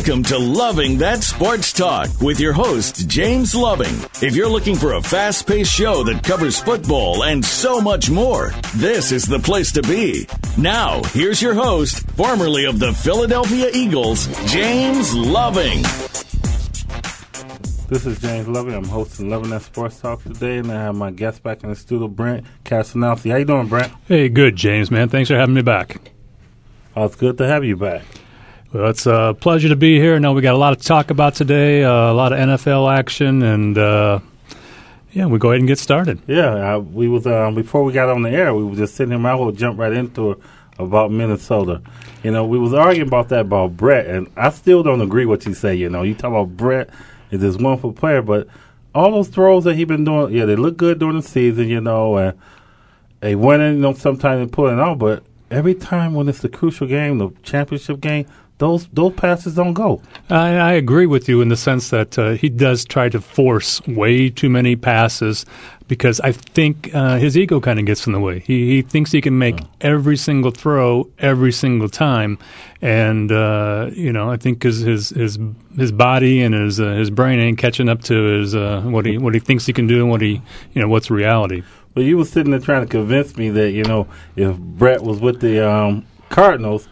Welcome to Loving That Sports Talk with your host, James Loving. If you're looking for a fast paced show that covers football and so much more, this is the place to be. Now, here's your host, formerly of the Philadelphia Eagles, James Loving. This is James Loving. I'm hosting Loving That Sports Talk today, and I have my guest back in the studio, Brent Castellanti. How you doing, Brent? Hey, good, James, man. Thanks for having me back. Oh, it's good to have you back. Well, it's a pleasure to be here. I know we got a lot to talk about today, uh, a lot of NFL action, and uh, yeah, we go ahead and get started. Yeah, uh, we was um, before we got on the air, we were just sitting here. I will jump right into it about Minnesota. You know, we was arguing about that about Brett, and I still don't agree what you say. You know, you talk about Brett is this wonderful player, but all those throws that he been doing, yeah, they look good during the season. You know, and they winning. You know, sometimes they pulling out, but every time when it's the crucial game, the championship game, those those passes don't go. I, I agree with you in the sense that uh, he does try to force way too many passes because I think uh, his ego kind of gets in the way. He, he thinks he can make every single throw every single time, and uh, you know I think his his his, his body and his uh, his brain ain't catching up to his uh, what he what he thinks he can do and what he you know what's reality. But you were sitting there trying to convince me that you know if Brett was with the um, Cardinals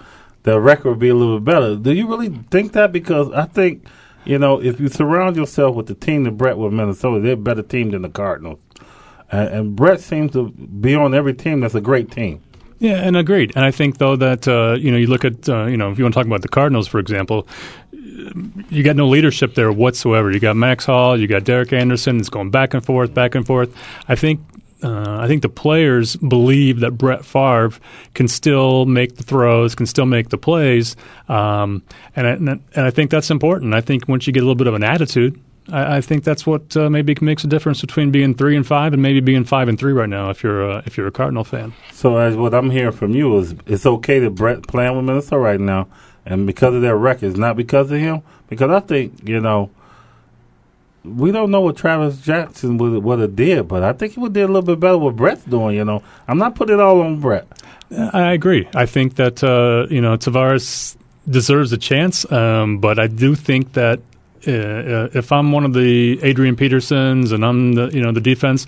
the record would be a little bit better. Do you really think that? Because I think, you know, if you surround yourself with the team that Brett with Minnesota, they're a better team than the Cardinals. And, and Brett seems to be on every team that's a great team. Yeah, and agreed. And I think though that uh, you know you look at uh, you know if you want to talk about the Cardinals for example, you got no leadership there whatsoever. You got Max Hall, you got Derek Anderson. It's going back and forth, back and forth. I think uh, I think the players believe that Brett Favre can still make the throws, can still make the plays, um, and, I, and I think that's important. I think once you get a little bit of an attitude, I, I think that's what uh, maybe makes a difference between being three and five and maybe being five and three right now. If you're a, if you're a Cardinal fan. So as what I'm hearing from you is, it's okay that Brett playing with Minnesota right now, and because of their records, not because of him. Because I think you know we don't know what Travis Jackson would would have did, but I think he would did a little bit better what Brett's doing. You know, I'm not putting it all on Brett. I agree. I think that uh, you know Tarvaris deserves a chance, um, but I do think that uh, uh, if I'm one of the Adrian Petersons and I'm the you know the defense,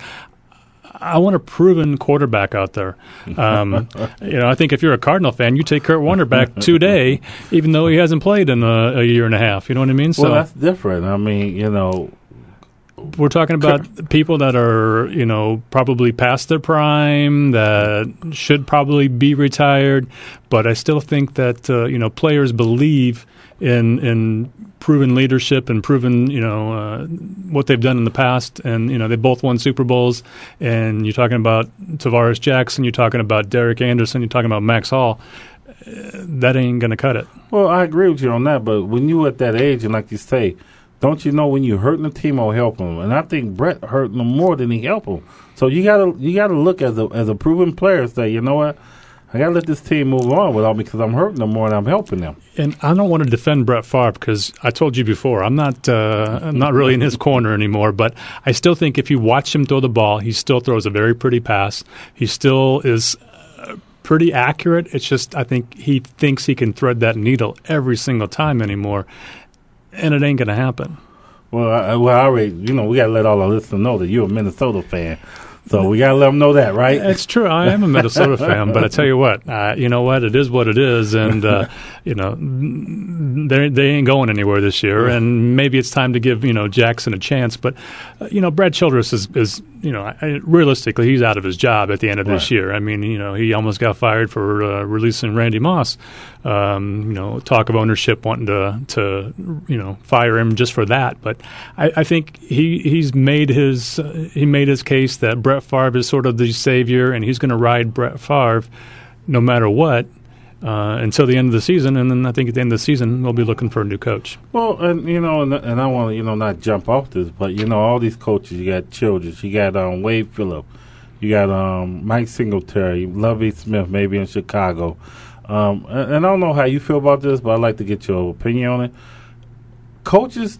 I want a proven quarterback out there. Um, you know, I think if you're a Cardinal fan, you take Kurt Warner back today, even though he hasn't played in a, a, year and a half. You know what I mean? So well, that's different. I mean, you know, we're talking about people that are, you know, probably past their prime, that should probably be retired. But I still think that, uh, you know, players believe in in proven leadership and proven, you know, uh, what they've done in the past. And, you know, they both won Super Bowls. And you're talking about Tarvaris Jackson, you're talking about Derek Anderson, you're talking about Max Hall. that ain't going to cut it. Well, I agree with you on that. But when you're at that age, and like you say, don't you know when you're hurting the team or helping them? And I think Brett hurt them more than he helped them. So you gotta you gotta look as a as a proven player. Say, you know what? I gotta let this team move on without me because I'm hurting them more than I'm helping them. And I don't want to defend Brett Favre because I told you before I'm not uh, I'm not really in his corner anymore. But I still think if you watch him throw the ball, he still throws a very pretty pass. He still is uh, pretty accurate. It's just I think he thinks he can thread that needle every single time anymore and it ain't going to happen. Well, I, well, I already, you know, we got to let all our listeners know that you're a Minnesota fan. So we gotta let them know that, right? It's true. I am a Minnesota fan, but I tell you what, uh, you know what? It is what it is, and uh, you know they they ain't going anywhere this year. And maybe it's time to give you know Jackson a chance. But uh, you know, Brad Childress is, is you know I, realistically he's out of his job at the end of Right. this year. I mean, you know, he almost got fired for uh, releasing Randy Moss. Um, you know, talk of ownership wanting to to you know fire him just for that. But I, I think he he's made his uh, he made his case that Brett Favre is sort of the savior, and he's going to ride Brett Favre no matter what. Uh, until the end of the season, and then I think at the end of the season we'll be looking for a new coach. Well, and you know, and, and I want to you know not jump off this, but you know, all these coaches, you got Childress, you got um, Wade Phillip, you got um, Mike Singletary, Lovie Smith, maybe in Chicago. Um, and, and I don't know how you feel about this, but I'd like to get your opinion on it. Coaches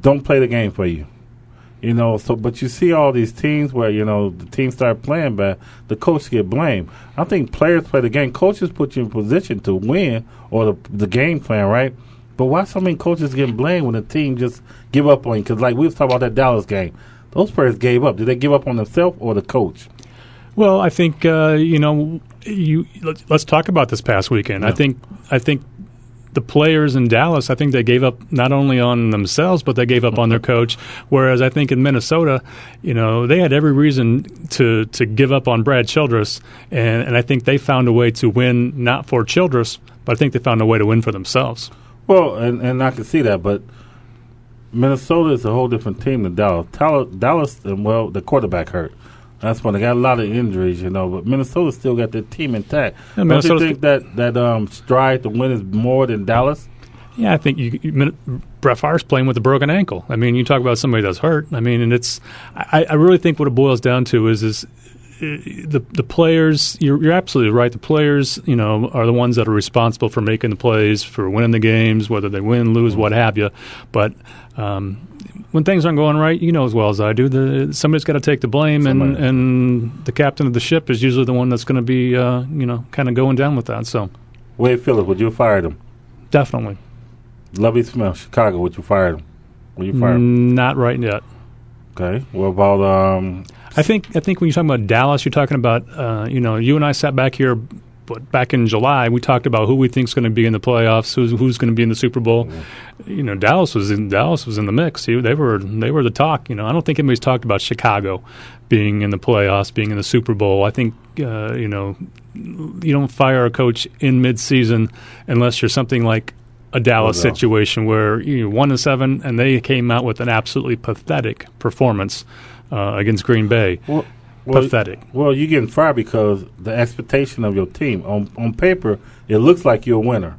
don't play the game for you. You know, so but you see all these teams where you know the teams start playing bad, the coach get blamed. I think players play the game. Coaches put you in position to win or the the game plan, right? But why so many coaches getting blamed when the team just give up on you? Because like we was talking about that Dallas game, those players gave up. Did they give up on themselves or the coach? Well, I think uh, you know you. Let's, let's talk about this past weekend. I think I think the players in Dallas. I think they gave up not only on themselves, but they gave up on their coach. Whereas I think in Minnesota, you know, they had every reason to to give up on Brad Childress, and, and I think they found a way to win not for Childress, but I think they found a way to win for themselves. Well, and, and I can see that, but Minnesota is a whole different team than Dallas. Dallas, um, well, the quarterback hurt. That's when they got a lot of injuries, you know. But Minnesota still got their team intact. Yeah, Don't you think that that um, stride to win is more than Dallas? Yeah, I think you, you, Brett Favre's playing with a broken ankle. I mean, you talk about somebody that's hurt. I mean, and it's. I, I really think what it boils down to is is uh, the the players. You're, you're absolutely right. The players, you know, are the ones that are responsible for making the plays, for winning the games, whether they win, lose, what have you. But um, when things aren't going right, you know as well as I do, the somebody's got to take the blame, and, and the captain of the ship is usually the one that's going to be, uh, you know, kind of going down with that. So Wade Phillips, would you have fired him? definitely Lovie Smith, Chicago, would you fire him? Would you fire him? not right yet. Okay. What about um? I think I think when you're talking about Dallas, you're talking about uh, you know you and I sat back here, but back in July we talked about who we think's going to be in the playoffs, who's who's going to be in the Super Bowl. You know, Dallas was in Dallas was in the mix. They were they were the talk. You know, I don't think anybody's talked about Chicago being in the playoffs, being in the Super Bowl. I think uh, you know you don't fire a coach in midseason unless you're something like a Dallas Odell. situation where you know, one and seven, and they came out with an absolutely pathetic performance uh, against Green Bay. Well, well, Pathetic. Well, you're getting fired because the expectation of your team on on paper it looks like you're a winner,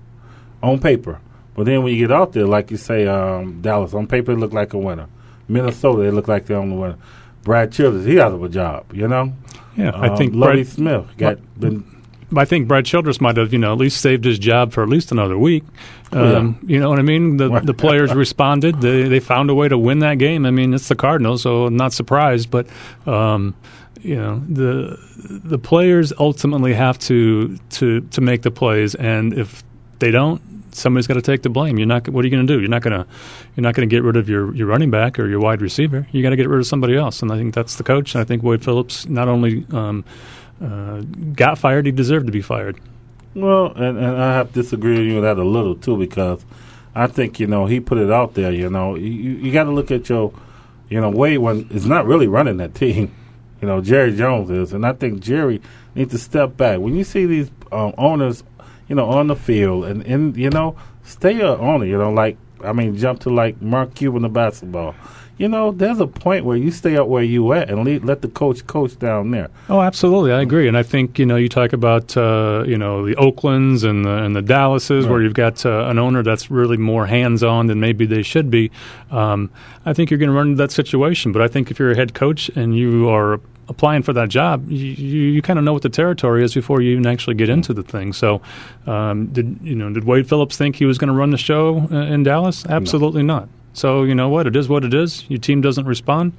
on paper. But then when you get out there, like you say, um, Dallas on paper it looked like a winner. Minnesota they look like they're on the winner. Brad Childress he out of a job, you know. Yeah, I Um, think Lovie Brad, Smith got been. I think Brad Childress might have you know at least saved his job for at least another week. Oh, Um, You know what I mean? The the players responded. They they found a way to win that game. I mean, it's the Cardinals, so I'm not surprised. But um, you know the the players ultimately have to to to make the plays, and if they don't. Somebody's got to take the blame. You're not. What are you going to do? You're not going to. You're not going to get rid of your, your running back or your wide receiver. You got to get rid of somebody else. And I think that's the coach. And I think Wade Phillips not only um, uh, got fired, he deserved to be fired. Well, and, and I have to disagree with you with that a little too because I think you know he put it out there. You know, you, you got to look at your, you know, Wade when is not really running that team. You know, Jerry Jones is, and I think Jerry needs to step back. When you see these um, owners, you know, on the field and, and you know, stay a owner. You know, like I mean, jump to like Mark Cuban the basketball. You know, there's a point where you stay up where you at and le- let the coach coach down there. Oh, absolutely, I agree. And I think you know you talk about uh, you know the Oaklands and the and the Dallases, where you've got uh, an owner that's really more hands on than maybe they should be. Um, I think you're going to run into that situation. But I think if you're a head coach and you are applying for that job, you, you, kind of know what the territory is before you even actually get into the thing. So, um, did you know? Did Wade Phillips think he was going to run the show uh, in Dallas? Absolutely not. So you know what? It is what it is. Your team doesn't respond.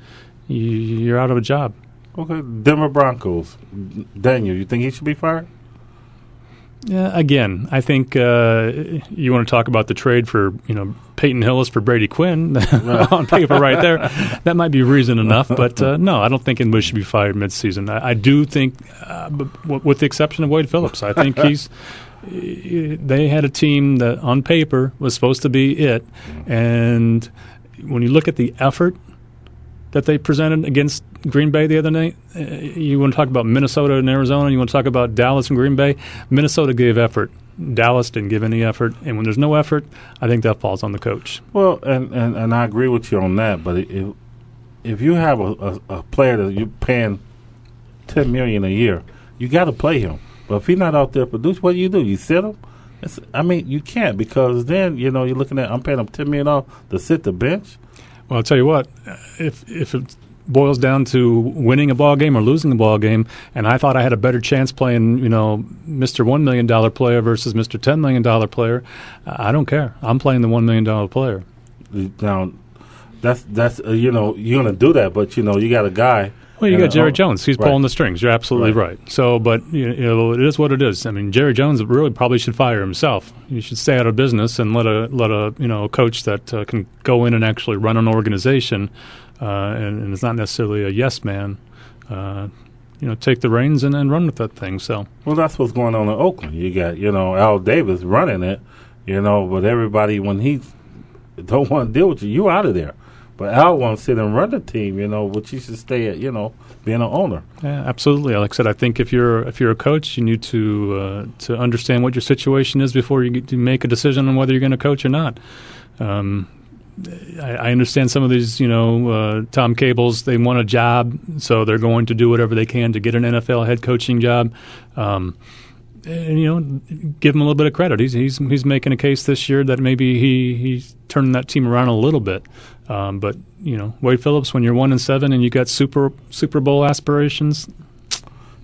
You, you're out of a job. Okay, Denver Broncos. Daniel, you think he should be fired? Yeah, again, I think uh, you want to talk about the trade for you know Peyton Hillis for Brady Quinn on paper right there. That might be reason enough, but uh, no, I don't think Inwood should be fired midseason. I, I do think, uh, with the exception of Wade Phillips, I think he's. They had a team that on paper was supposed to be it, and when you look at the effort that they presented against Green Bay the other night. Uh, you want to talk about Minnesota and Arizona. You want to talk about Dallas and Green Bay. Minnesota gave effort. Dallas didn't give any effort, and when there's no effort, I think that falls on the coach. Well, and and, and I agree with you on that. But if if you have a, a, a player that you're paying ten million a year, you got to play him. But if he's not out there produce, what do you do? You sit him? It's, I mean, you can't because then you know you're looking at I'm paying him ten million off to sit the bench. Well, I'll tell you what, if if boils down to winning a ball game or losing a ball game, and I thought I had a better chance playing, you know, Mister One Million Dollar player versus Mister Ten Million Dollar player, I don't care. I'm playing the One Million Dollar player. Now, that's that's uh, you know you're gonna do that, but you know you got a guy well, you got Jerry Jones. He's right. pulling the strings. You're absolutely right. right. So, but you know, it is what it is. I mean, Jerry Jones really probably should fire himself. He should stay out of business and let a let a you know a coach that uh, can go in and actually run an organization, uh, and, and is not necessarily a yes man. Uh, you know, take the reins and, and run with that thing. So, well, that's what's going on in Oakland. You got you know Al Davis running it, you know, but everybody when he don't want to deal with you, you out of there. But Al wants to sit and run the team, you know, which he should stay at, you know, being an owner. Yeah, absolutely. Like I said, I think if you're if you're a coach, you need to uh, to understand what your situation is before you, you make a decision on whether you're going to coach or not. Um, I, I, understand some of these, you know, uh, Tom Cables. They want a job, so they're going to do whatever they can to get an NFL head coaching job. Um, you know, give him a little bit of credit. He's he's he's making a case this year that maybe he he's turning that team around a little bit. Um, but you know, Wade Phillips, when you're one and seven and you got Super Super Bowl aspirations,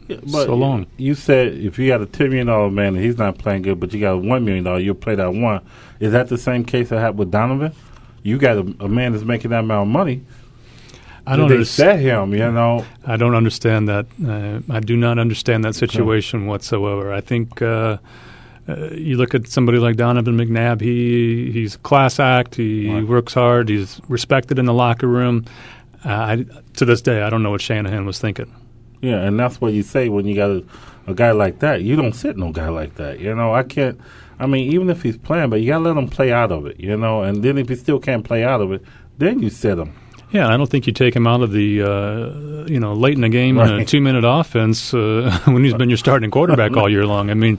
yeah, so long. You said if you got a ten million dollar man and he's not playing good, but you got a one million dollar, you'll play that one. Is that the same case that happened with Donovan? You got a, a man that's making that amount of money. I don't understand him. You know, I don't understand that. Uh, I do not understand that situation okay. whatsoever. I think. Uh, uh, you look at somebody like Donovan McNabb. He he's a class act. He right. works hard. He's respected in the locker room. Uh, I, to this day, I don't know what Shanahan was thinking. Yeah, and that's what you say when you got a, a guy like that. You don't sit no guy like that. You know, I can't. I mean, even if he's playing, but you gotta let him play out of it. You know, and then if he still can't play out of it, then you sit him. Yeah, I don't think you take him out of the, uh, you know, late in the game right. in a two minute offense uh, when he's been your starting quarterback all year long. I mean,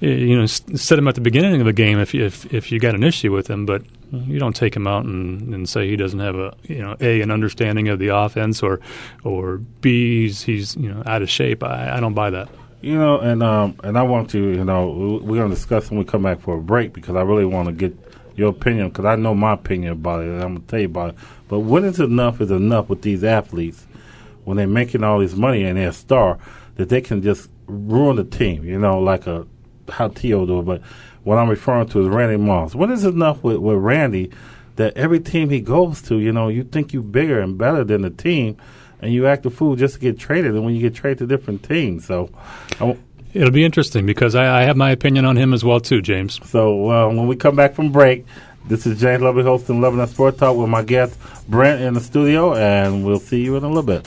you know, set him at the beginning of the game if if if you got an issue with him, but you don't take him out and, and say he doesn't have a you know a an understanding of the offense or or b he's, he's you know out of shape. I, I don't buy that. You know, and um and I want to you know we're gonna discuss when we come back for a break because I really want to get your opinion because I know my opinion about it and I'm gonna tell you about it. But when is enough is enough with these athletes when they're making all this money and they're a star that they can just ruin the team. You know, like a how T.O. do it, but what I'm referring to is Randy Moss. What is enough with, with Randy that every team he goes to, you know, you think you're bigger and better than the team, and you act a fool just to get traded, and when you get traded to different teams. So, It'll be interesting because I, I, have my opinion on him as well too, James. So uh, when we come back from break, this is James Loving hosting Loving That Sport Talk with my guest Brent in the studio, and we'll see you in a little bit.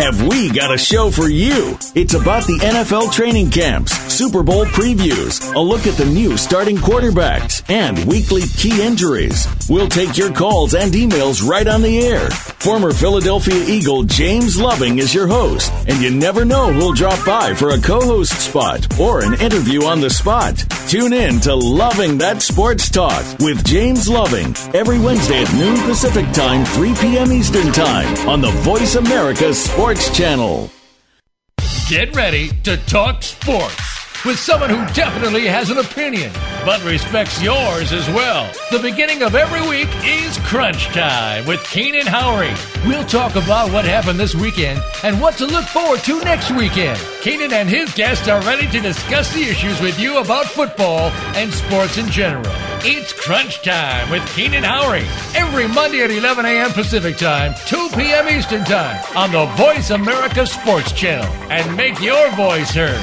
Have we got a show for you? It's about the NFL training camps, Super Bowl previews, a look at the new starting quarterbacks, and weekly key injuries. We'll take your calls and emails right on the air. Former Philadelphia Eagle James Loving is your host, and you never know who'll drop by for a co host spot or an interview on the spot. Tune in to Loving That Sports Talk with James Loving every Wednesday at noon Pacific Time, 3 p.m. Eastern Time on the Voice America Sports Channel. Get ready to talk sports with someone who definitely has an opinion, but respects yours as well. The beginning of every week is Crunch Time with Keenan Howery. We'll talk about what happened this weekend and what to look forward to next weekend. Keenan and his guests are ready to discuss the issues with you about football and sports in general. It's Crunch Time with Keenan Howery every Monday at 11 a.m. Pacific Time, 2 p.m. Eastern Time on the Voice America Sports Channel and make your voice heard.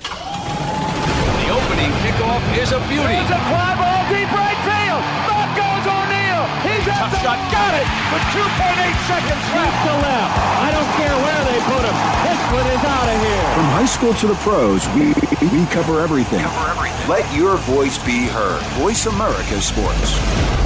The opening kickoff is a beauty. It's a fly ball deep right field. Back goes O'Neal. He's at the shot. Got it with 2.8 seconds left. to left. I don't care where they put him. This one is out of here. From high school to the pros, we, we cover everything. Let your voice be heard. Voice America Sports.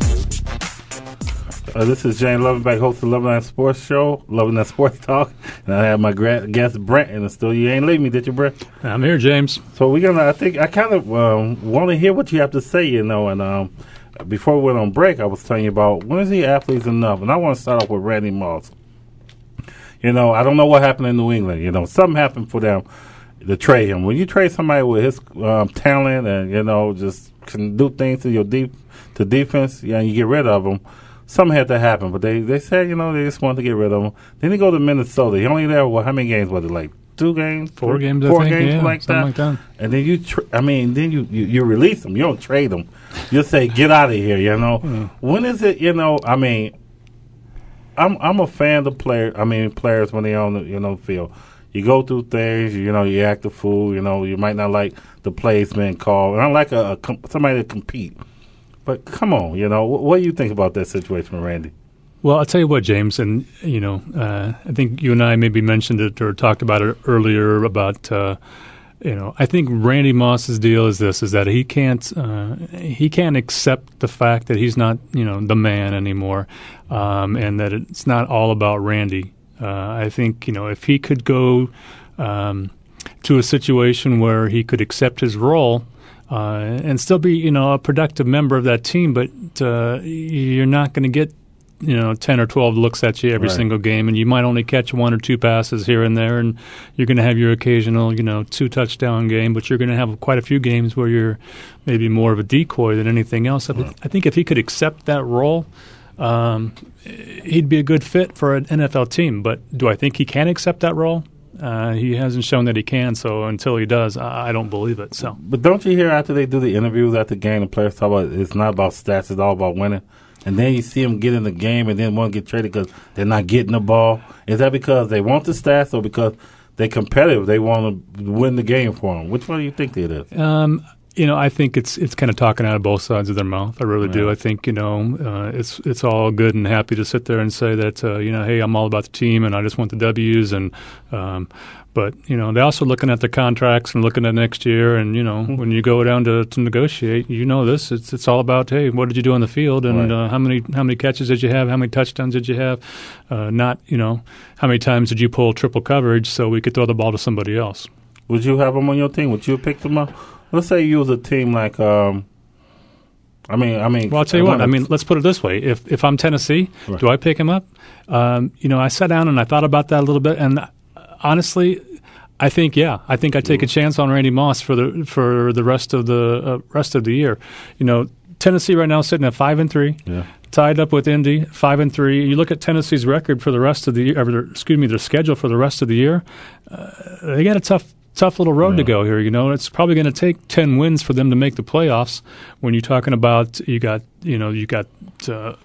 Uh, this is Jane Lovenback, host of Loving That Sports Show, Loving That Sports Talk, and I have my gra- guest Brent in the studio. You ain't leave me, did you, Brent? I'm here, James. So we're gonna. I think I kind of um, want to hear what you have to say, you know. And um, before we went on break, I was telling you about when is the athletes enough, and I want to start off with Randy Moss. You know, I don't know what happened in New England. You know, something happened for them to trade him. When you trade somebody with his um, talent and you know just can do things to your deep to defense, yeah, and you get rid of him. Something had to happen, but they they said you know they just wanted to get rid of him. Then he go to Minnesota. He only there. Well, how many games was it? Like two games, Four Three- games, four think, games, yeah, like, that. like that. And then you, tr- I mean, then you, you you release him. You don't trade him. You say get out of here. You know. When is it? You know. I mean, I'm I'm a fan of players. I mean, players when they on the you know field. You go through things. You know, you act a fool. You know, you might not like the plays being called. And I like a, a somebody to compete. But come on, you know, what, what do you think about that situation, Randy? Well, I'll tell you what, James, and you know, uh, I think you and I maybe mentioned it or talked about it earlier about, uh, you know, I think Randy Moss's deal is this: is that he can't uh, he can't accept the fact that he's not you know the man anymore, um, and that it's not all about Randy. Uh, I think you know if he could go um, to a situation where he could accept his role. Uh, and still be, you know, a productive member of that team, but uh, you're not going to get you know, 10 or 12 looks at you every Right. single game, and you might only catch one or two passes here and there, and you're going to have your occasional, you know, two touchdown game, but you're going to have quite a few games where you're maybe more of a decoy than anything else. I- I think if he could accept that role, um, he'd be a good fit for an NFL team. But do I think he can accept that role? Uh, he hasn't shown that he can, so until he does, I, I don't believe it. So. But don't you hear after they do the interviews after the game, the players talk about it's not about stats, it's all about winning. And then you see them get in the game and then want to get traded because they're not getting the ball. Is that because they want the stats or because they're competitive? They want to win the game for them. Which one do you think it is? Um, you know, I think it's it's kind of talking out of both sides of their mouth. I really yeah. do. I think you know, uh, it's it's all good and happy to sit there and say that uh, you know, hey, I'm all about the team and I just want the W's and. Um, but you know, they're also looking at the contracts and looking at next year. And you know, mm-hmm. when you go down to, to negotiate, you know this. It's it's all about hey, what did you do on the field, and right. uh, how many how many catches did you have, how many touchdowns did you have, uh, not you know, how many times did you pull triple coverage so we could throw the ball to somebody else. Would you have them on your team? Would you have picked them up? Let's say you was a team like. Um, I mean, I mean. Well, I'll tell you what. I mean, let's put it this way: if if I'm Tennessee, right. do I pick him up? Um, you know, I sat down and I thought about that a little bit, and honestly, I think yeah, I think I take a chance on Randy Moss for the for the rest of the uh, rest of the year. You know, Tennessee right now sitting at five and three. Yeah. Tied up with Indy, five and three. You look at Tennessee's record for the rest of the year, or, excuse me, their schedule for the rest of the year. Uh, they got a tough tough little road yeah. to go here. You know, it's probably going to take ten wins for them to make the playoffs. When you're talking about you got you know you got uh,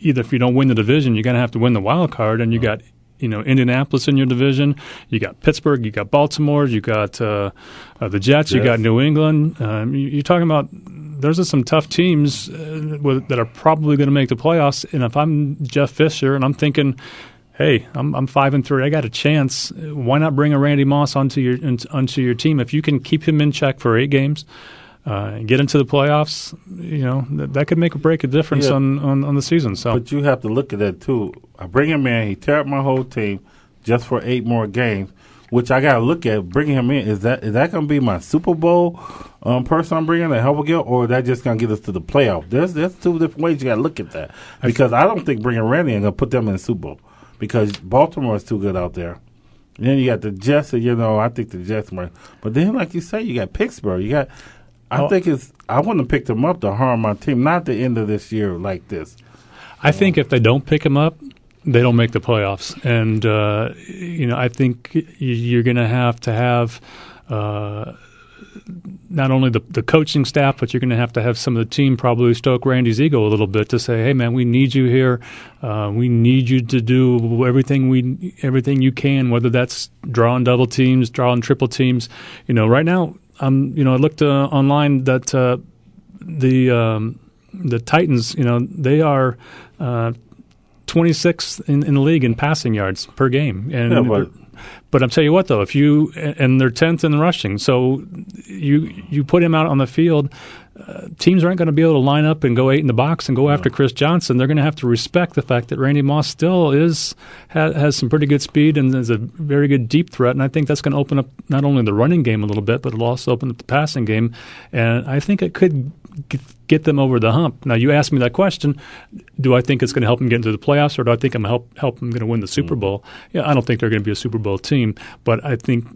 either if you don't win the division, you're going to have to win the wild card, and you got you know Indianapolis in your division. You got Pittsburgh, you got Baltimore, you got uh, uh, the Jets, you got New England. Um, you, are talking about those are some tough teams uh, with, that are probably going to make the playoffs. And if I'm Jeff Fisher and I'm thinking, hey, I'm, I'm five and three, I got a chance. Why not bring a Randy Moss onto your onto your team if you can keep him in check for eight games? uh, get into the playoffs, you know, that, that could make or break a difference yeah. on, on, on, the season. So, But you have to look at that, too. I bring him in, he tear up my whole team just for eight more games, which I got to look at. Bringing him in, is that is that going to be my Super Bowl um, person I'm bringing to help again, or is that just going to get us to the playoff? There's, there's two different ways you got to look at that. Because I don't think bringing Randy in going to put them in the Super Bowl because Baltimore is too good out there. And then you got the Jets, you know, I think the Jets might. But then, like you say, you got Pittsburgh. You got I think it's. I wouldn't picked him up to harm my team. Not the end of this year like this. I think if they don't pick them up, they don't make the playoffs. And uh, you know, I think you're going to have to have. Uh, not only the, the coaching staff, but you're going to have to have some of the team probably stoke Randy's ego a little bit to say, "Hey, man, we need you here. Uh, we need you to do everything we everything you can. Whether that's drawing double teams, drawing triple teams. You know, right now um, you know, I looked uh, online that uh, the um, the Titans, you know, they are uh, 26th in, in the league in passing yards per game, and but, I'm tell you what though, if you and they're 10th in rushing, so you you put him out on the field uh, teams aren't going to be able to line up and go eight in the box and go after Chris Johnson. They're going to have to respect the fact that Randy Moss still is has, has some pretty good speed and is a very good deep threat. And I think that's going to open up not only the running game a little bit, but it'll also open up the passing game. And I think it could get them over the hump. Now, you asked me that question: Do I think it's going to help them get into the playoffs, or do I think I'm help help them going to win the Super mm-hmm. Bowl? Yeah, I don't think they're going to be a Super Bowl team, but I think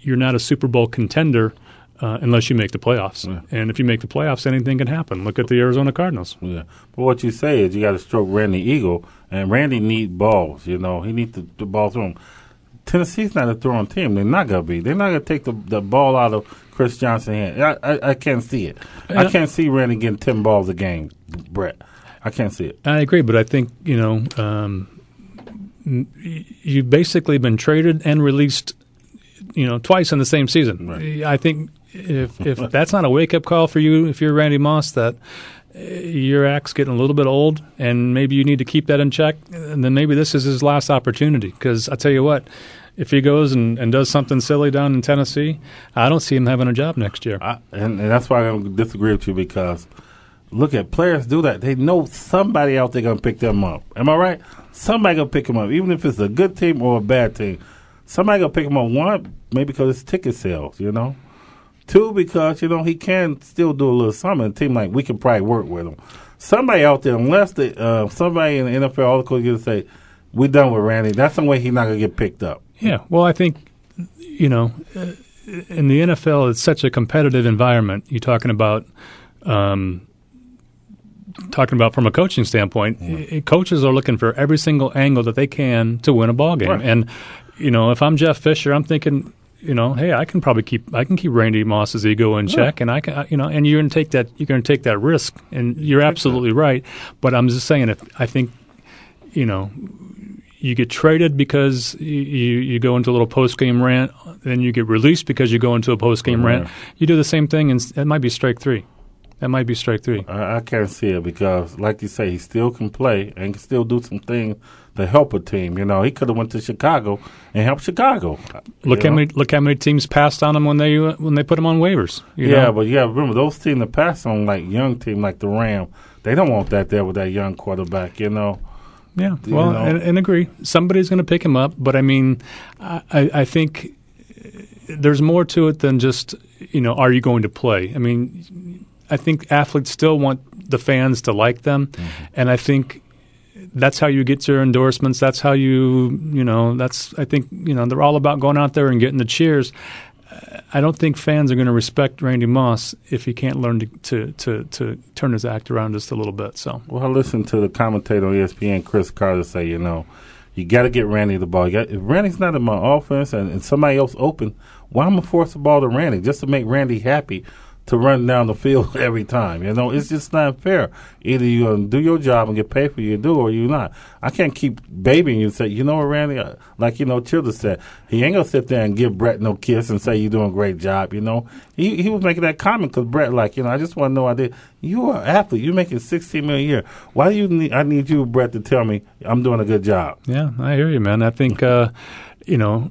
you're not a Super Bowl contender uh, unless you make the playoffs. Yeah. And if you make the playoffs, anything can happen. Look at the Arizona Cardinals. Yeah. But what you say is you got to stroke Randy Eagle, and Randy need balls. You know, he needs the, the ball through him. Tennessee's not a throwing team. They're not gonna be. They're not gonna take the, the ball out of Chris Johnson. I, I, I can't see it. I can't see Randy getting ten balls a game, Brett. I can't see it. I agree, but I think you know um, you've basically been traded and released, you know, twice in the same season. Right. I think if if that's not a wake up call for you, if you're Randy Moss, that uh, your act's getting a little bit old, and maybe you need to keep that in check, and then maybe this is his last opportunity. Because I tell you what, if he goes and, and does something silly down in Tennessee, I don't see him having a job next year. I, and, and that's why I don't disagree with you because look at players do that. They know somebody out there gonna pick them up. Am I right? Somebody gonna pick them up, even if it's a good team or a bad team. Somebody gonna pick them up. One, maybe because it's ticket sales. You know. Two, because you know he can still do a little something. A team like we can probably work with him. Somebody out there, unless the uh, somebody in the NFL is going to say we're done with Randy, that's the way he's not to get picked up. Yeah, well, I think you know uh, in the NFL it's such a competitive environment. You're talking about. Um, talking about from a coaching standpoint, mm. coaches are looking for every single angle that they can to win a ball game. Right. And you know, if I'm Jeff Fisher, I'm thinking you know, hey, I can probably keep I can keep Randy Moss's ego in check, and I can, you know, and you're going to take that you're going to take that risk, and you're absolutely right. But I'm just saying, if I think, you know, you get traded because you, you go into a little post game rant, then you get released because you go into a post game Right. rant. You do the same thing, and it might be strike three. That might be strike three. I, I can't see it because, like you say, he still can play and can still do some things to help a team. You know, he could have went to Chicago and helped Chicago. Look how know? many look how many teams passed on him when they uh, when they put him on waivers. you yeah, know? but yeah, remember those teams that passed on like young team like the Ram, they don't want that there with that young quarterback. You know, Yeah, you well, know. and, and agree. Somebody's going to pick him up, but I mean, I, I I think there's more to it than just you know, are you going to play? I mean, I think athletes still want the fans to like them, Mm-hmm. and I think that's how you get your endorsements. That's how you you know. That's I think you know they're all about going out there and getting the cheers. I don't think fans are going to respect Randy Moss if he can't learn to, to, to, to turn his act around just a little bit. So well, I listened to the commentator on ESPN, Cris Carter, say, you know, you got to get Randy the ball. Got, if Randy's not in my offense and, and somebody else open, why am I force the ball to Randy just to make Randy happy to run down the field every time? You know, it's just not fair. Either going to do your job and get paid for you to do, or you're not. I can't keep babying you and say, you know what, Randy, Uh, like you know, Childer said, he ain't gonna sit there and give Brett no kiss and say you're doing a great job. You know, he he was making that comment because Brett, like you know, I just want to know, I did. You are an athlete. You're making 16 million a year. Why do you need? I need you, Brett, to tell me I'm doing a good job. Yeah, I hear you, man. I think uh, you know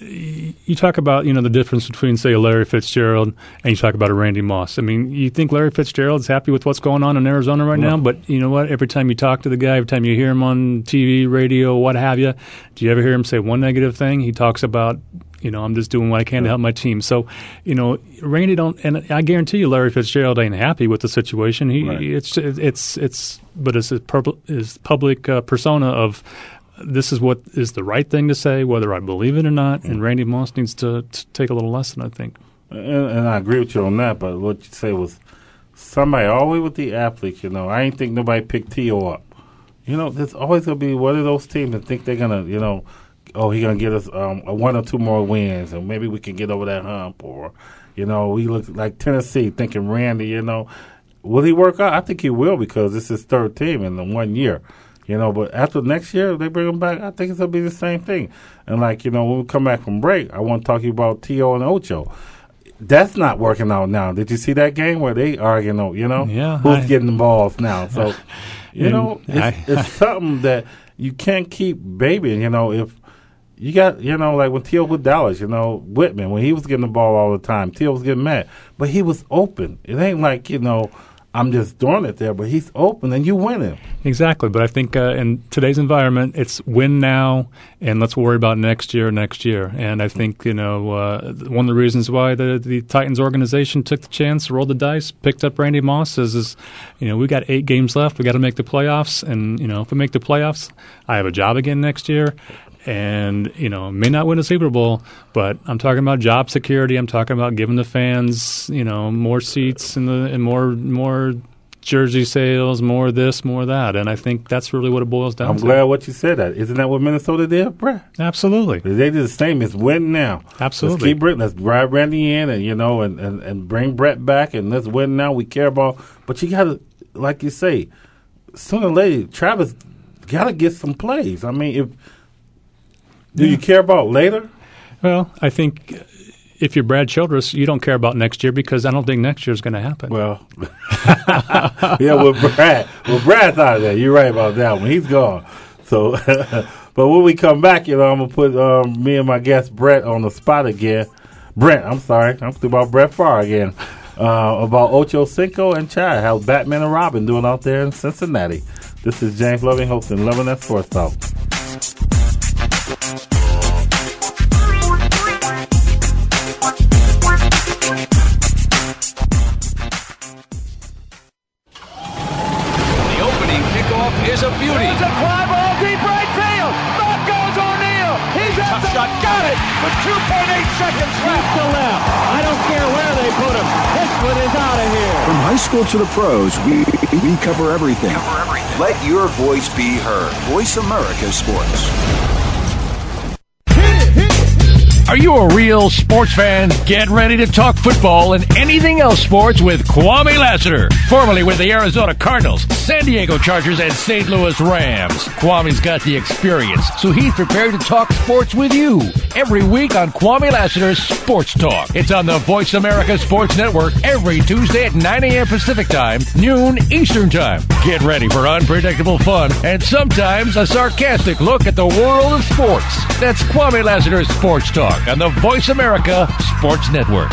you talk about you know the difference between say a Larry Fitzgerald and you talk about a Randy Moss. I mean, you think Larry Fitzgerald's happy with what's going on in Arizona right now, but you know what? Every time you talk to the guy, every time you hear him on TV, radio, what have you, do you ever hear him say one negative thing? He talks about you know, I'm just doing what I can to help my team. So, you know, Randy don't, and I guarantee you, Larry Fitzgerald ain't happy with the situation. He, Right. it's, it's, it's, but it's his, purple, his public uh, persona of this is what is the right thing to say, whether I believe it or not. And Randy Moss needs to, to take a little lesson, I think. And, and I agree with you on that. But what you say was somebody always with the athletes. You know, I ain't think nobody picked T.O. up. You know, there's always gonna be one of those teams that think they're gonna, you know, oh, he gonna get us um, a one or two more wins, and maybe we can get over that hump. Or, you know, we look like Tennessee thinking Randy. You know, will he work out? I think he will because it's his third team in the one year. You know, but after next year, they bring him back. I think it's gonna be the same thing. And like you know, when we come back from break, I want to talk to you about T.O. and Ocho. That's not working out now. Did you see that game where they arguing? over, You know, Yeah, who's I- getting the balls now? So, you know, it's, I- it's something that you can't keep babying. You know, if you got, you know, like when T.O. with Dallas, you know, Witten, when he was getting the ball all the time, T.O. was getting mad, but he was open. It ain't like you know, I'm just throwing it there, but he's open and you win him. Exactly, but I think uh, in today's environment, it's win now, and let's worry about next year, next year. And I think you know uh, one of the reasons why the the Titans organization took the chance, rolled the dice, picked up Randy Moss is, is you know we got eight games left, we got to make the playoffs, and you know if we make the playoffs, I have a job again next year. And you know, may not win a Super Bowl, but I'm talking about job security. I'm talking about giving the fans, you know, more seats and the and more more jersey sales, more this, more that, and I think that's really what it boils down I'm to. glad what you said that. Isn't that what Minnesota did, Brett? Absolutely, They did the same. It's win now. Absolutely. Let's keep Brett. Let's ride Randy in, and you know, and, and, and bring Brett back, and let's win now. We care about, but you got to, like you say, sooner or later, Travis got to get some plays. I mean, if do you care about later? Well, I think if you're Brad Childress, you don't care about next year because I don't think next year is going to happen. Well, yeah, with Brad, well, Brad's out of there. You're right about that one. He's gone. So, but when we come back, you know, I'm gonna put um, me and my guest Brett on the spot again. Brent, I'm sorry, I'm thinking about Brett Favre again. Uh, about Ocho Cinco and Chad, how Batman and Robin doing out there in Cincinnati. This is James Loving hosting Loving That Sports Talk. To the pros, we, we cover everything. Let your voice be heard. Voice America Sports. Are you a real sports fan? Get ready to talk football and anything else sports with Kwame Lassiter, formerly with the Arizona Cardinals. San Diego Chargers and St. Louis Rams. Kwame's got the experience, so he's prepared to talk sports with you every week on Kwame Lassiter's Sports Talk. It's on the Voice America Sports Network every Tuesday at 9 a.m. Pacific Time, noon Eastern Time. Get ready for unpredictable fun and sometimes a sarcastic look at the world of sports. That's Kwame Lassiter's Sports Talk on the Voice America Sports Network.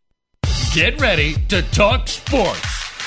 Get ready to talk sports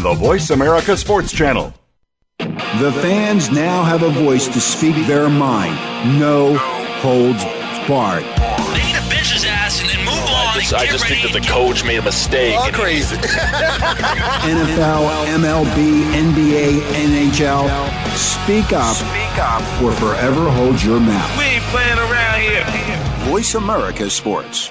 on the Voice America Sports Channel. The fans now have a voice to speak their mind. No holds barred. They need to bench his ass and then move oh, on. I just, I just think that the coach made a mistake. All crazy. NFL, MLB, NBA, NHL. Speak up. Speak up. Or forever hold your mouth. We ain't playing around here. Voice America Sports.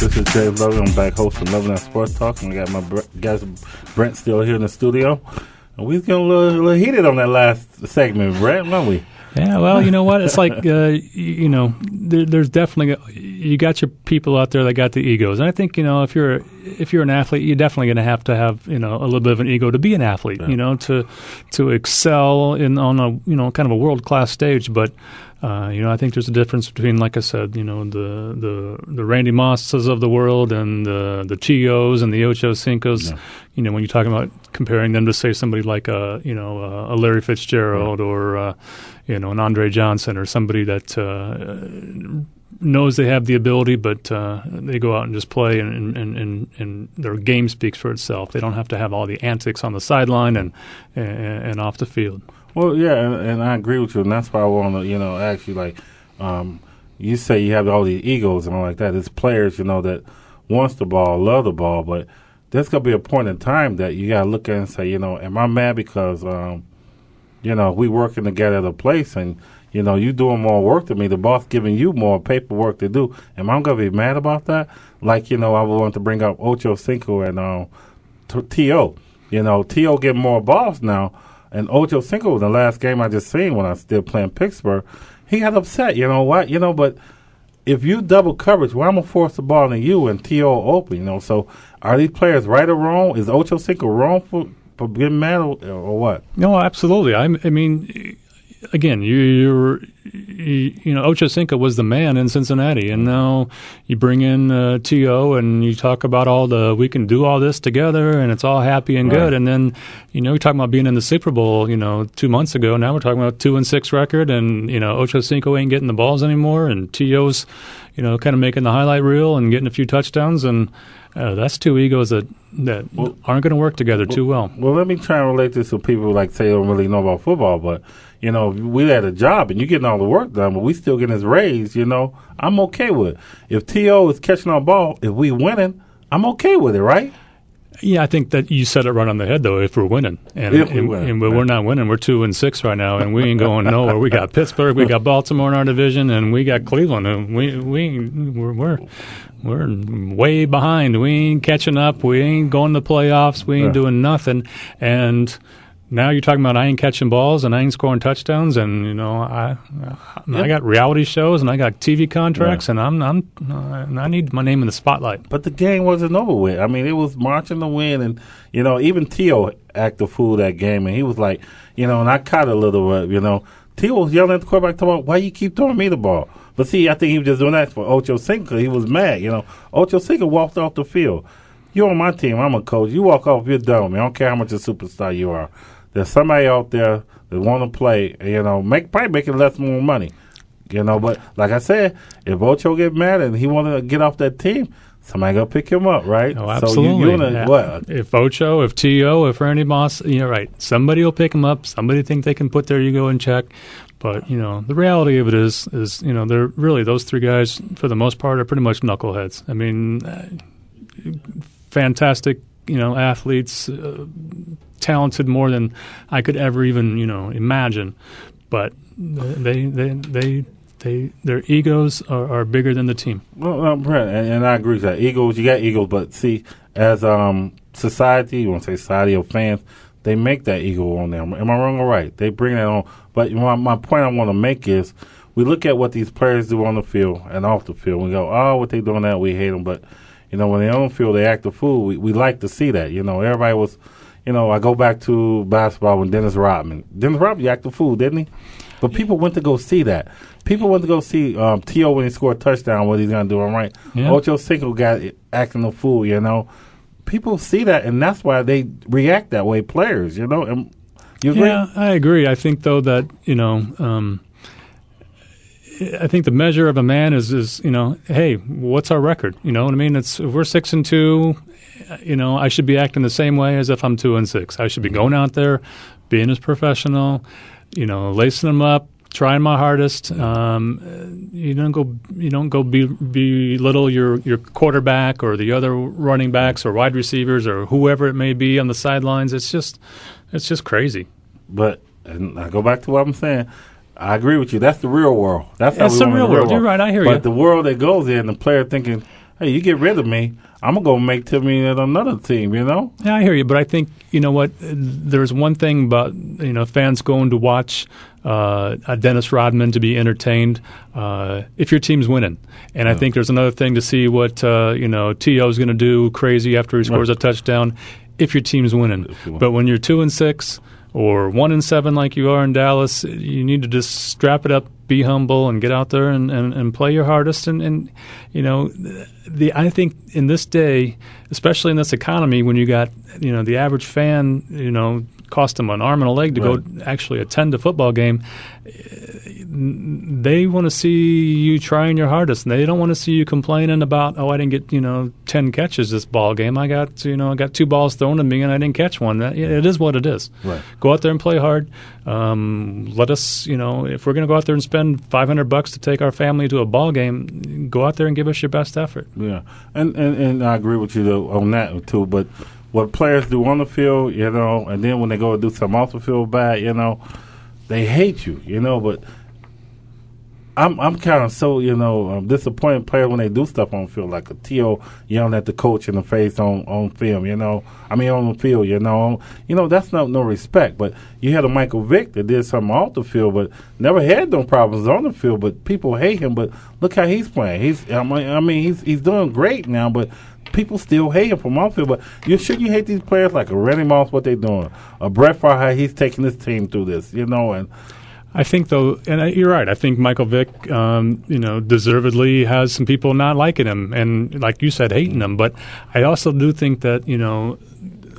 This is James Loving. I'm back hosting Loving That Sports Talk. And we got my br- guys, Brent, still here in the studio. And we was getting a little, a little heated on that last segment, Brent, weren't we? Yeah, well, you know what? It's like uh, you know, there, there's definitely you got your people out there that got the egos, and I think you know if you're if you're an athlete, you're definitely going to have to have you know a little bit of an ego to be an athlete, Yeah. you know, to to excel in on a you know kind of a world class stage, but. Uh, you know, I think there's a difference between, like I said, you know, the the the Randy Mosses of the world and the the T.O.s and the Ocho Cinco's. You know, when you're talking about comparing them to say somebody like a you know a Larry Fitzgerald or uh, you know an Andre Johnson or somebody that uh, knows they have the ability, but uh, they go out and just play, and, and, and, and their game speaks for itself. They don't have to have all the antics on the sideline and and, and off the field. Well, yeah, and, and I agree with you, and that's why I want to, you know, ask you, like, um, you say you have all these egos and all like that. It's players, you know, that wants the ball, love the ball, but there's gonna be a point in time that you gotta look at and say, you know, am I mad because, um, you know, we working together at a place and you know you doing more work than me, the boss giving you more paperwork to do. Am I gonna be mad about that? Like, you know, I want to bring up Ocho Cinco and um, T.O. You know, T.O. getting more balls now. And Ocho Cinco, the last game I just seen when I still playing Pittsburgh, he got upset. You know what? You know, but if you double coverage, well, I'm gonna force the ball to you and T.O. open. You know, so are these players right or wrong? Is Ocho Cinco wrong for, for getting mad or, or what? No, absolutely. I, I mean, again, you, you're, you, you know, Ocho Cinco was the man in Cincinnati, and now you bring in uh, T.O. and you talk about all the we can do all this together, and it's all happy and Right. good, and then you know you're talking about being in the Super Bowl, you know, two months ago. Now we're talking about two and six record, and you know Ocho Cinco ain't getting the balls anymore, and T.O.'s. you know, kind of making the highlight reel and getting a few touchdowns, and uh, that's two egos that that aren't going to work together too well. Well, let me try and relate this to people like say don't really know about football, but you know, we had a job and you getting all the work done, but we still getting his raise. You know, I'm okay with it. If T.O. is catching our ball, if we winning, I'm okay with it, right? Yeah, I think that you said it right on the head, though. If we're winning, and, If we and, win, and we're not winning, we're two and six right now, and we ain't going nowhere. We got Pittsburgh, we got Baltimore in our division, and we got Cleveland, and we we we're we're, we're way behind. We ain't catching up. We ain't going to playoffs. We ain't Yeah. doing nothing, and. Now you're talking about I ain't catching balls and I ain't scoring touchdowns and you know I I got reality shows and I got TV contracts and I'm I'm uh, I need my name in the spotlight. But the game wasn't over with. I mean, it was marching to win, and you know, even T.O. acted a fool that game, and he was like, you know, and I caught a little bit, you know. T.O. was yelling at the quarterback, talking about, why you keep throwing me the ball? But see, I think he was just doing that for Ocho Cinco. He was mad, you know. Ocho Cinco walked off the field. You're on my team. I'm a coach. You walk off, you're done with me. I don't care how much a superstar you are. There's somebody out there that want to play, you know, make probably making less more money. You know, but like I said, if Ocho get mad and he want to get off that team, somebody gonna pick him up, right? Oh, So absolutely. you, you wanna, Yeah. what? If Ocho, if T.O., if Randy Moss, you know, right. Somebody will pick him up. Somebody think they can put their ego in check. But you know, the reality of it is, is you know, they're really those three guys for the most part are pretty much knuckleheads. I mean, uh, fantastic, you know, athletes, uh, talented more than I could ever even you know imagine. But they they they they their egos are, are bigger than the team. Well, uh, Brent, and, and I agree with that. Egos, you got egos, but see, as um society, you want to say society of fans, they make that ego on them. Am I wrong or right? They bring that on. But my, my point I want to make is, we look at what these players do on the field and off the field. We go, oh, what they doing that? We hate them. But you know, when they don't feel they act a fool. We, we like to see that. You know, everybody was. You know, I go back to basketball when Dennis Rodman. Dennis Rodman acted a fool, didn't he? But people went to go see that. People went to go see um, T.O. when he scored a touchdown, what he's going to do. I'm right. Yeah. Ocho Cinco got acting a fool, you know. People see that, and that's why they react that way, players, you know. And you agree? Yeah, I agree. I think though that you know, um, I think the measure of a man is is you know, hey, what's our record? You know what I mean? It's if we're six and two, you know, I should be acting the same way as if I'm two and six. I should be going out there, being as professional, you know, lacing them up. Trying my hardest. Um, you don't go. You don't go be, belittle your your quarterback or the other running backs or wide receivers or whoever it may be on the sidelines. It's just, it's just crazy. But and I go back to what I'm saying. I agree with you. That's the real world. That's, That's how we the real world. You're right. I hear but you. But the world that goes in, the player thinking, "Hey, you get rid of me, I'm gonna go make Timmy at another team." You know? Yeah, I hear you, but I think you know what. There's one thing about you know fans going to watch uh, a Dennis Rodman to be entertained uh, if your team's winning, and I think there's another thing to see what uh, you know T.O. is going to do crazy after he scores a touchdown if your team's winning. But when you're two and six or one in seven like you are in Dallas, you need to just strap it up, be humble, and get out there and, and, and play your hardest. And, and you know, the I think in this day, especially in this economy, when you got you know the average fan, you know, cost them an arm and a leg to Right. go actually attend a football game. They want to see you trying your hardest, and they don't want to see you complaining about, oh, I didn't get you know ten catches this ball game. I got you know I got two balls thrown at me and I didn't catch one. That, it is what it is. Right. Go out there and play hard. Um, let us, you know, if we're going to go out there and spend five hundred bucks to take our family to a ball game, go out there and give us your best effort. Yeah, and and, and I agree with you though, on that too. But what players do on the field, you know, and then when they go do something off the field bad, you know, they hate you, you know. But I'm I'm kind of so you know um, disappointed players when they do stuff on field, like a T.O. yelling at the coach in the face on, on film, you know. I mean on the field, you know. You know that's not no respect. But you had a Michael Vick that did something off the field, but never had no problems on the field. But people hate him. But look how he's playing. He's I mean, I mean he's he's doing great now, but. People still hate him from off the field, but you should you hate these players like a Randy Moss? What they're doing? A Brett Favre? He's taking his team through this, you know? And I think though, and I, you're right. I think Michael Vick, um, you know, deservedly has some people not liking him, and like you said, hating him. But I also do think that you know,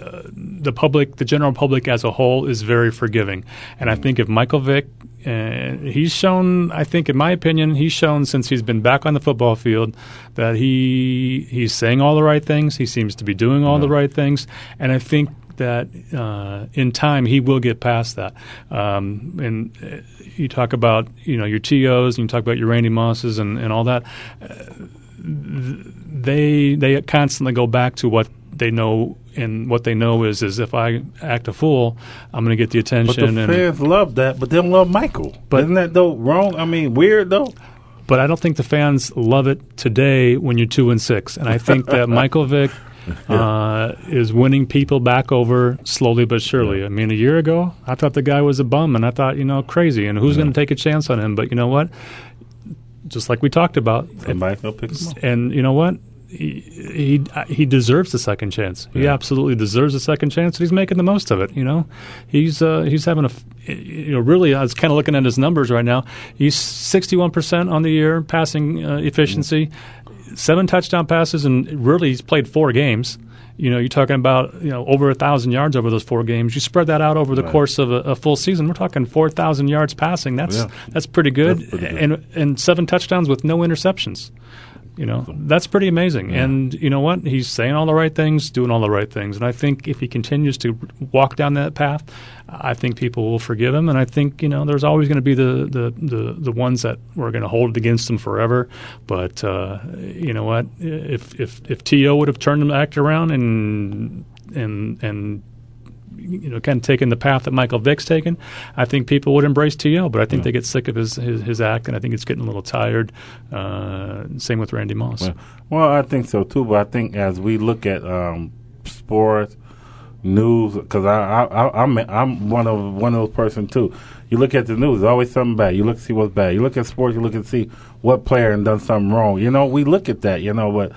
uh, the public, the general public as a whole, is very forgiving. And I think if Michael Vick, uh, he's shown, I think, in my opinion, he's shown since he's been back on the football field that he he's saying all the right things. He seems to be doing all the right things, and I think that uh, in time he will get past that. Um, and uh, you talk about you know your T.O.s, and you talk about your Randy Mosses and, and all that. Uh, they they constantly go back to what they know, and what they know is is if I act a fool, I'm going to get the attention. But the and, fans love that, but they don't love Michael. But isn't that though wrong? I mean, weird though. But I don't think the fans love it today when you're two and six, and I think that Michael Vick uh, is winning people back over slowly but surely. I mean, a year ago, I thought the guy was a bum, and I thought, you know, crazy, and who's going to take a chance on him? But you know what? Just like we talked about, Somebody's gonna pick him up. and you know what? He, he he deserves a second chance. He absolutely deserves a second chance, and he's making the most of it. You know, he's uh, he's having a you know really. I was kind of looking at his numbers right now. He's sixty one percent on the year passing uh, efficiency, seven touchdown passes, and really he's played four games. You know, you're talking about you know over a thousand yards over those four games. You spread that out over the Right. course of a, a full season. We're talking four thousand yards passing. That's Yeah. that's pretty good, That's pretty good. and and seven touchdowns with no interceptions. You know, that's pretty amazing. And you know what? He's saying all the right things, doing all the right things. And I think if he continues to walk down that path, I think people will forgive him. And I think you know, there's always going to be the the the, the ones that were going to hold it against him forever. But uh, you know what? If if if T.O. would have turned him act around and and and you know, kind of taken the path that Michael Vick's taken, I think people would embrace T.O. But I think they get sick of his, his his act, and I think it's getting a little tired. Uh, same with Randy Moss. Well, well, I think so too. But I think as we look at um, sports news, because I, I, I, I'm I'm one of one of those person too. You look at the news, there's always something bad. You look to see what's bad. You look at sports, you look and see what player and done something wrong. You know, we look at that. You know, but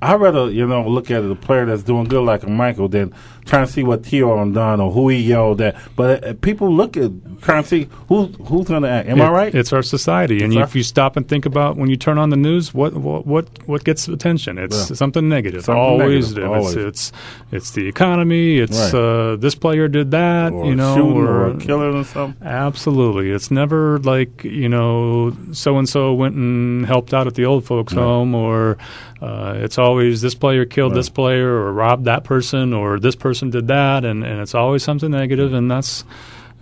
I rather you know look at a player that's doing good like a Michael than trying to see what T.O. done or who he yelled at. But uh, people look at trying to see who's who's going to act. Am I right? It's our society, and our- if you stop and think about when you turn on the news, what what what, what gets attention? It's Yeah. something negative. Something always, negative, always. It's, it's it's the economy. It's Right. uh, this player did that. or you know, shooting or, killing or something. Absolutely. It's never like, you know, so and so went and helped out at the old folks' Right. home, or uh, it's always this player killed this player, or robbed that person, or this person did that, and, and it's always something negative, and that's,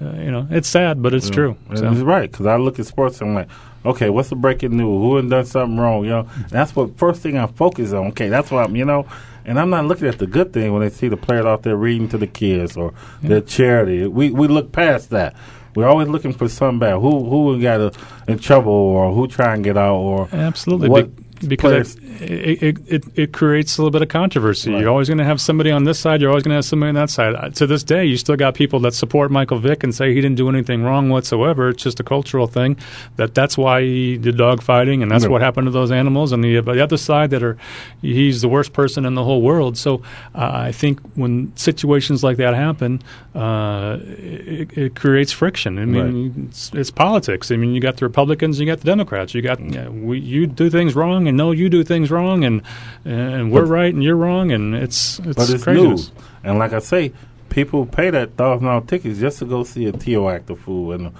uh, you know, it's sad, but it's Yeah. true. So- He's right because I look at sports and I'm like, okay, what's the breaking news? Who had done something wrong? You know, that's what first thing I focus on. Okay, that's what I'm, you know, and I'm not looking at the good thing when they see the players out there reading to the kids or their charity. We we look past that. We're always looking for something bad. Who who got in trouble or who try and get out or Absolutely, what be- because it, it, it, it creates a little bit of controversy. Right. You're always going to have somebody on this side. You're always going to have somebody on that side. Uh, To this day, you still got people that support Michael Vick and say he didn't do anything wrong whatsoever. It's just a cultural thing. That that's why he did dog fighting, and that's what happened to those animals. And the, the other side that are he's the worst person in the whole world. So uh, I think when situations like that happen, uh, it, it creates friction. I mean, it's, it's politics. I mean, you got the Republicans, you got the Democrats. You got yeah, we, you do things wrong, and no, you do things wrong, and and we're But- right and you're wrong, and it's it's, but it's craziness. news. And like I say, people pay that thousand dollar tickets just to go see a T.O. act a fool and a,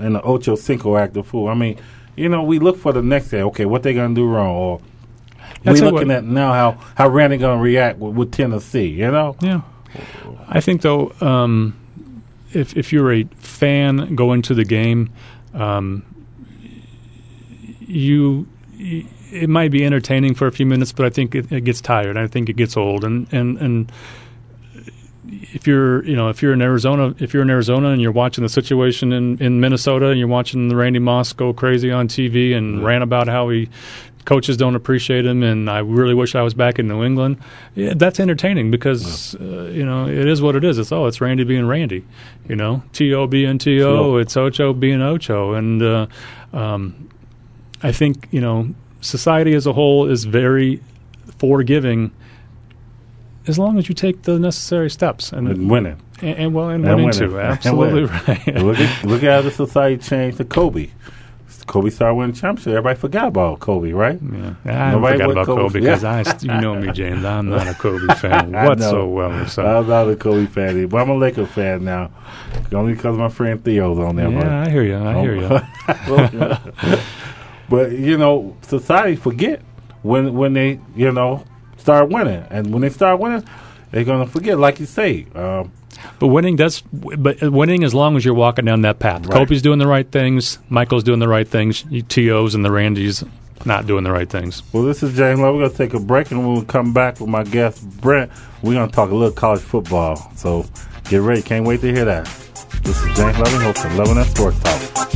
and the Ocho Cinco act a fool. I mean, you know, we look for the next day. Okay, what they gonna do wrong? Or That's we looking what- at now how how Randy gonna react with, with Tennessee. You know, Yeah, I think though, um, if if you're a fan going to the game, um, you. It might be entertaining for a few minutes, but I think it, it gets tired. I think it gets old, and and and if you're you know if you're in Arizona if you're in Arizona and you're watching the situation in, in Minnesota and you're watching the Randy Moss go crazy on TV and rant about how he coaches don't appreciate him and I really wish I was back in New England yeah, that's entertaining because uh, you know it is what it is it's oh it's Randy being Randy you know T.O. being T.O. T.O. it's Ocho being Ocho and uh, um, I think you know society as a whole is very forgiving as long as you take the necessary steps and, and winning. and, and well, and, And winning winning. too. Absolutely right. look at look at how the society changed to Kobe. Kobe started winning championships. Everybody forgot about Kobe, right? Yeah, I Nobody forgot about Kobe, because yeah. I, you know me, James. I'm not a Kobe fan whatsoever. So. Well? I'm not a Kobe fan, either, but I'm a Laker fan now, only because my friend Theo's on there. Yeah, I hear you. I oh hear you. but you know, society forget when when they you know start winning, and when they start winning, they're gonna forget, like you say. Um, but winning does, but winning as long as you're walking down that path. Right. Kobe's doing the right things. Michael's doing the right things. T.O.s and the Randys not doing the right things. Well, this is James Love. We're going to take a break, and when we come back with my guest Brent, we're going to talk a little college football. So get ready. Can't wait to hear that. This is James Loving, host of Loving That Sports Talk.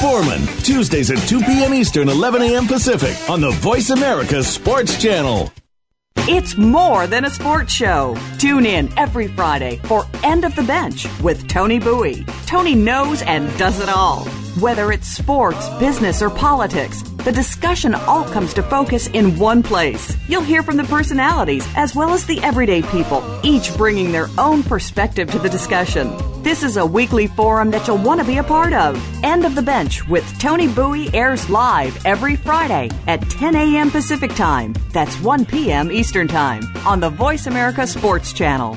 Foreman Tuesdays at 2 p.m. Eastern, 11 a.m. Pacific on the Voice America Sports Channel. It's more than a sports show. Tune in every Friday for End of the Bench with Tony Bowie. Tony knows and does it all. Whether it's sports, business, or politics, the discussion all comes to focus in one place. You'll hear from the personalities as well as the everyday people, each bringing their own perspective to the discussion. This is a weekly forum that you'll want to be a part of. End of the Bench with Tony Bowie airs live every Friday at 10 a.m. Pacific Time. That's 1 p.m. Eastern Time on the Voice America Sports Channel.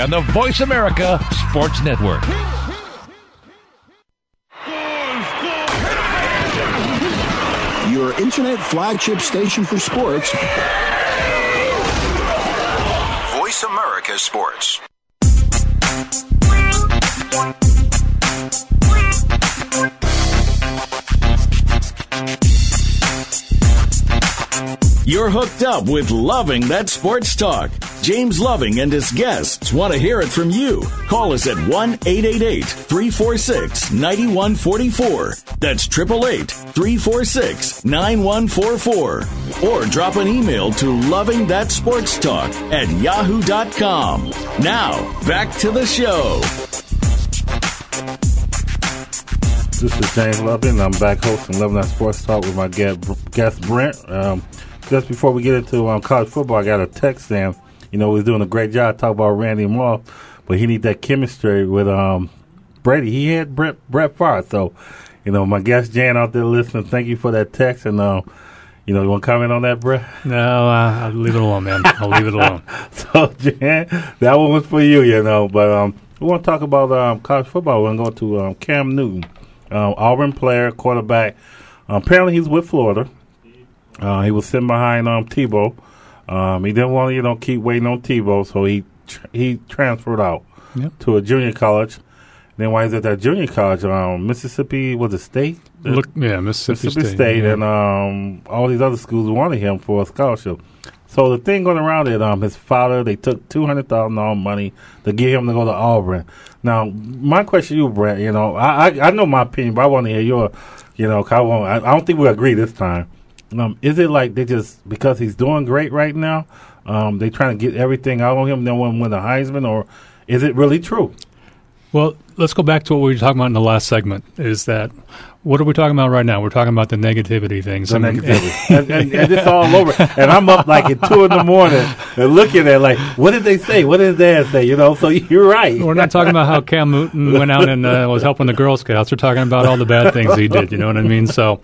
on the Voice America Sports Network. Your internet flagship station for sports. Voice America Sports. You're hooked up with Loving That Sports Talk. James Loving and his guests want to hear it from you. Call us at 1 888 346 9144. That's 888 346 9144. Or drop an email to Loving That Sports Talk at yahoo.com. Now, back to the show. This is James Loving. I'm back hosting Loving That Sports Talk with my guest Brent. Um, just before we get into um, college football, I got a text saying, you know, he's doing a great job talking about Randy Moss, but he need that chemistry with um, Brady. He had Brett Brett Favre, so you know, my guest Jan out there listening, thank you for that text, and uh, you know, you want to comment on that, Brett? No, uh, I'll leave it alone, man. I'll leave it alone. so, Jan, that one was for you, you know. But um, we want to talk about um, college football. We're going to go to um, Cam Newton, um, Auburn player, quarterback. Um, apparently, he's with Florida. Uh, he was sitting behind um, Tebow. Um, he didn't want to, you know, keep waiting on Tebow, so he tr- he transferred out yep. to a junior college. Then while he's at that junior college, um, Mississippi was a state. Look, yeah, Mississippi, Mississippi State, State yeah. and um, all these other schools wanted him for a scholarship. So the thing going around it, um, his father, they took two hundred thousand dollars money to get him to go to Auburn. Now, my question to you, Brett, you know, I, I I know my opinion, but I want to hear your, you know, 'cause I, won't, I, I don't think we agree this time. Um, is it like they just because he's doing great right now, um, they trying to get everything out of him, then want to win the Heisman, or is it really true? Well, let's go back to what we were talking about in the last segment. Is that what are we talking about right now? We're talking about the negativity things. The I mean- negativity, and, and, and it's all over. And I'm up like at two in the morning and looking at like, what did they say? What did Dad say? You know, so you're right. We're not talking about how Cam Newton went out and uh, was helping the Girl Scouts. We're talking about all the bad things he did. You know what I mean? So,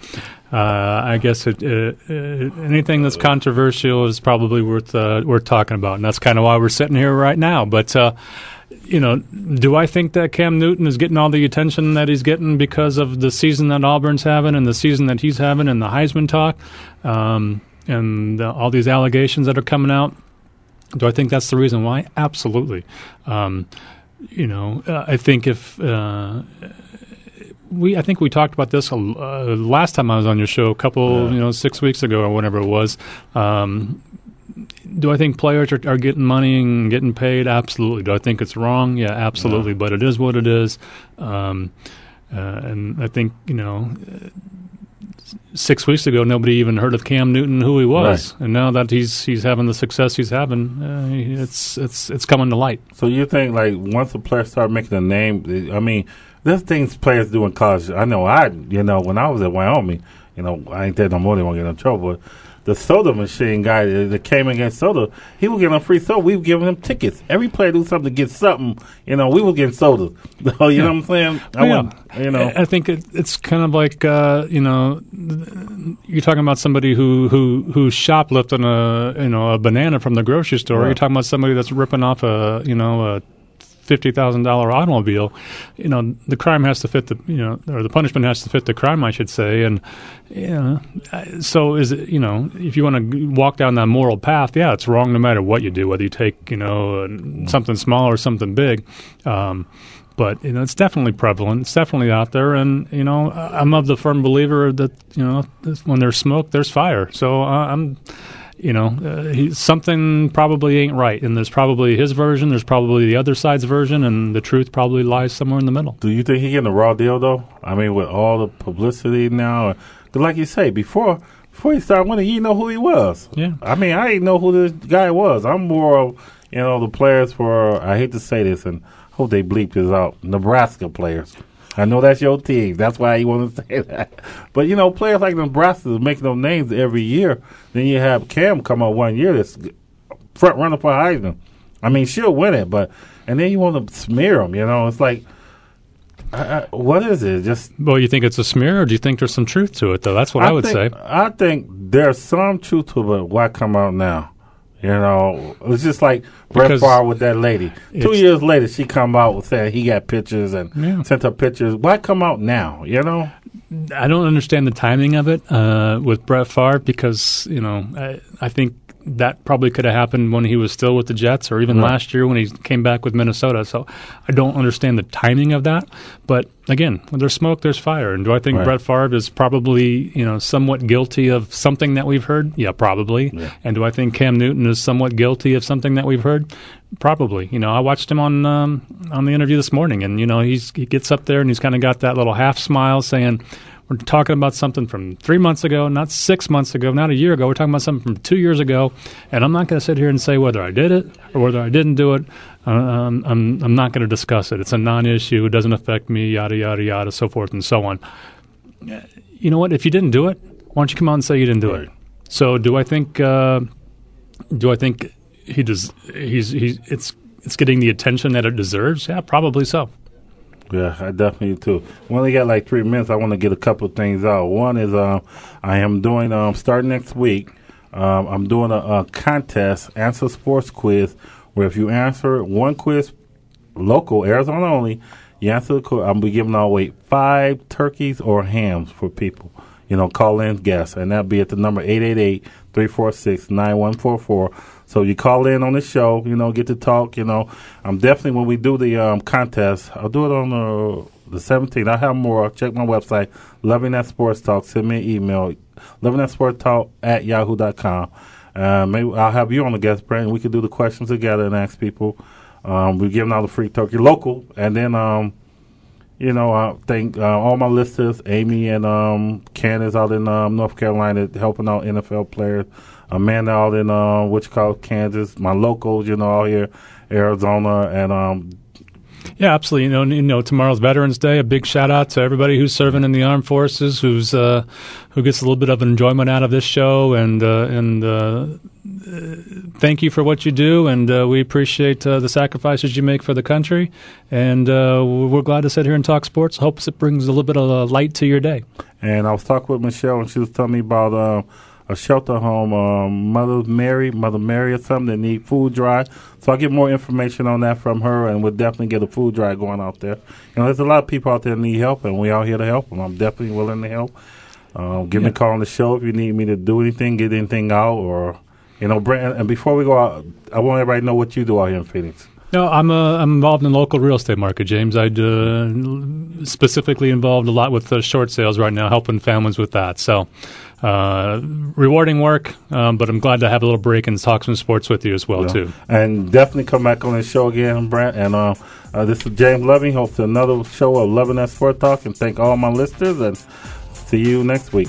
uh, I guess it, uh, uh, anything that's controversial is probably worth uh, worth talking about, and that's kind of why we're sitting here right now. But you know, do I think that Cam Newton is getting all the attention that he's getting because of the season that Auburn's having and the season that he's having and the Heisman talk um, and uh, all these allegations that are coming out? Do I think that's the reason why? Absolutely. Um, you know, I think if uh, we, I think we talked about this uh, last time I was on your show, a couple, you know, six weeks ago or whatever it was. Um, do I think players are, are getting money and getting paid? Absolutely. Do I think it's wrong? Yeah, absolutely. But it is what it is. Um, uh, and I think you know, uh, six weeks ago nobody even heard of Cam Newton, who he was, and now that he's he's having the success he's having, uh, it's it's it's coming to light. So you think like once a player start making a name, I mean, there's things players do in college. I know I, you know, when I was at Wyoming, you know, I ain't there no more. They won't get in trouble. But the soda machine guy that came against soda, he was getting a free soda. We were giving him tickets. Every player do something to get something. You know, we were getting soda. you know what I'm saying? I Yeah. want, you know, I think it, it's kind of like uh, you know, you're talking about somebody who who who's shoplifting a you know a banana from the grocery store. Right. You're talking about somebody that's ripping off a you know a fifty thousand dollar automobile. You know, the crime has to fit the you know, or the punishment has to fit the crime, I should say. And you know, so is it you know, if you want to walk down that moral path, yeah, it's wrong no matter what you do, whether you take you know something small or something big. Um, but you know it's definitely prevalent. It's definitely out there, and you know I'm of the firm believer that you know when there's smoke, there's fire. So uh, I'm, you know, uh, he, something probably ain't right, and there's probably his version, there's probably the other side's version, and the truth probably lies somewhere in the middle. Do you think he getting a raw deal though? I mean, with all the publicity now, like you say before, before he started winning, you didn't know who he was. Yeah. I mean, I didn't know who this guy was. I'm more of you know the players for. I hate to say this, and hope they bleep this out. Nebraska players. I know that's your team. That's why you want to say that. But you know, players like Nebraska making those names every year. Then you have Cam come out one year that's front runner for Heisman. I mean, she'll win it, but and then you want to smear him. You know, it's like, I, I, what is it? Just Well, you think it's a smear, or do you think there's some truth to it? Though that's what I, would think, say. I think there's some truth to it, but why come out now? You know, it's just like Brett Favre with that lady. Two years later, she come out with saying he got pictures and Yeah. sent her pictures. Why come out now? You know, I don't understand the timing of it uh, with Brett Favre because you know I, I think that probably could have happened when he was still with the Jets or even Right. last year when he came back with Minnesota. So I don't understand the timing of that. But again, when there's smoke, there's fire. And do I think Right. Brett Favre is probably you know somewhat guilty of something that we've heard? Yeah, probably. And do I think Cam Newton is somewhat guilty of something that we've heard? Probably. You know, I watched him on um, on the interview this morning, and you know he's he gets up there and he's kind of got that little half smile, saying. We're talking about something from three months ago, not six months ago, not a year ago. We're talking about something from two years ago, and I'm not going to sit here and say whether I did it or whether I didn't do it. Uh, um, I'm I'm not going to discuss it. It's a non-issue. It doesn't affect me. Yada yada yada, so forth and so on. Uh, You know what? If you didn't do it, why don't you come out and say you didn't do it? So, do I think? Uh, do I think he does? He's he's it's it's getting the attention that it deserves. Yeah, probably so. Yeah, I definitely do. We only got like three minutes. I want to get a couple things out. One is um, I am doing um, starting next week. Um, I'm doing a, a contest, answer sports quiz, where if you answer one quiz, local Arizona only, you answer the quiz. I'm be giving away five turkeys or hams for people. You know, call in guests, and that'll be at the number 888-346-9144. So you call in on the show, you know, get to talk, you know. I'm definitely when we do the um, contest, I'll do it on the the 17th. I have more. Check my website, Loving That Sports Talk. Send me an email, Loving That Sports Talk at yahoo.com. Uh, maybe I'll have you on the guest, Brent, and we could do the questions together and ask people. Um, we're giving out a free turkey local, and then um, you know, I thank uh, all my listeners, Amy and um, Candace out in um, North Carolina, helping out NFL players. Amanda out in uh, Wichita, Kansas. My locals, you know, out here, Arizona, and um, yeah, absolutely. You know, you know, tomorrow's Veterans Day. A big shout out to everybody who's serving in the armed forces, who's uh, who gets a little bit of enjoyment out of this show, and uh, and uh, thank you for what you do, and uh, we appreciate uh, the sacrifices you make for the country, and uh, we're glad to sit here and talk sports. Hopes it brings a little bit of light to your day. And I was talking with Michelle, and she was telling me about a shelter home, um, Mother Mary, Mother Mary or something that need food drive. So I'll get more information on that from her, and we'll definitely get a food drive going out there. You know, there's a lot of people out there that need help, and we are here to help, and I'm definitely willing to help. Um, give yeah. me a call on the show if you need me to do anything, get anything out, or you know, Brent. And before we go out, I want everybody to know what you do out here in Phoenix. No, I'm uh, I'm involved in the local real estate market, James. I uh, specifically involved a lot with uh, short sales right now, helping families with that. So uh, rewarding work, um, but I'm glad to have a little break and talk some sports with you as well, yeah. too. And definitely come back on the show again, Brent. And uh, uh, this is James Loving, host of another show of Loving That Sport Talk. And thank all my listeners, and see you next week.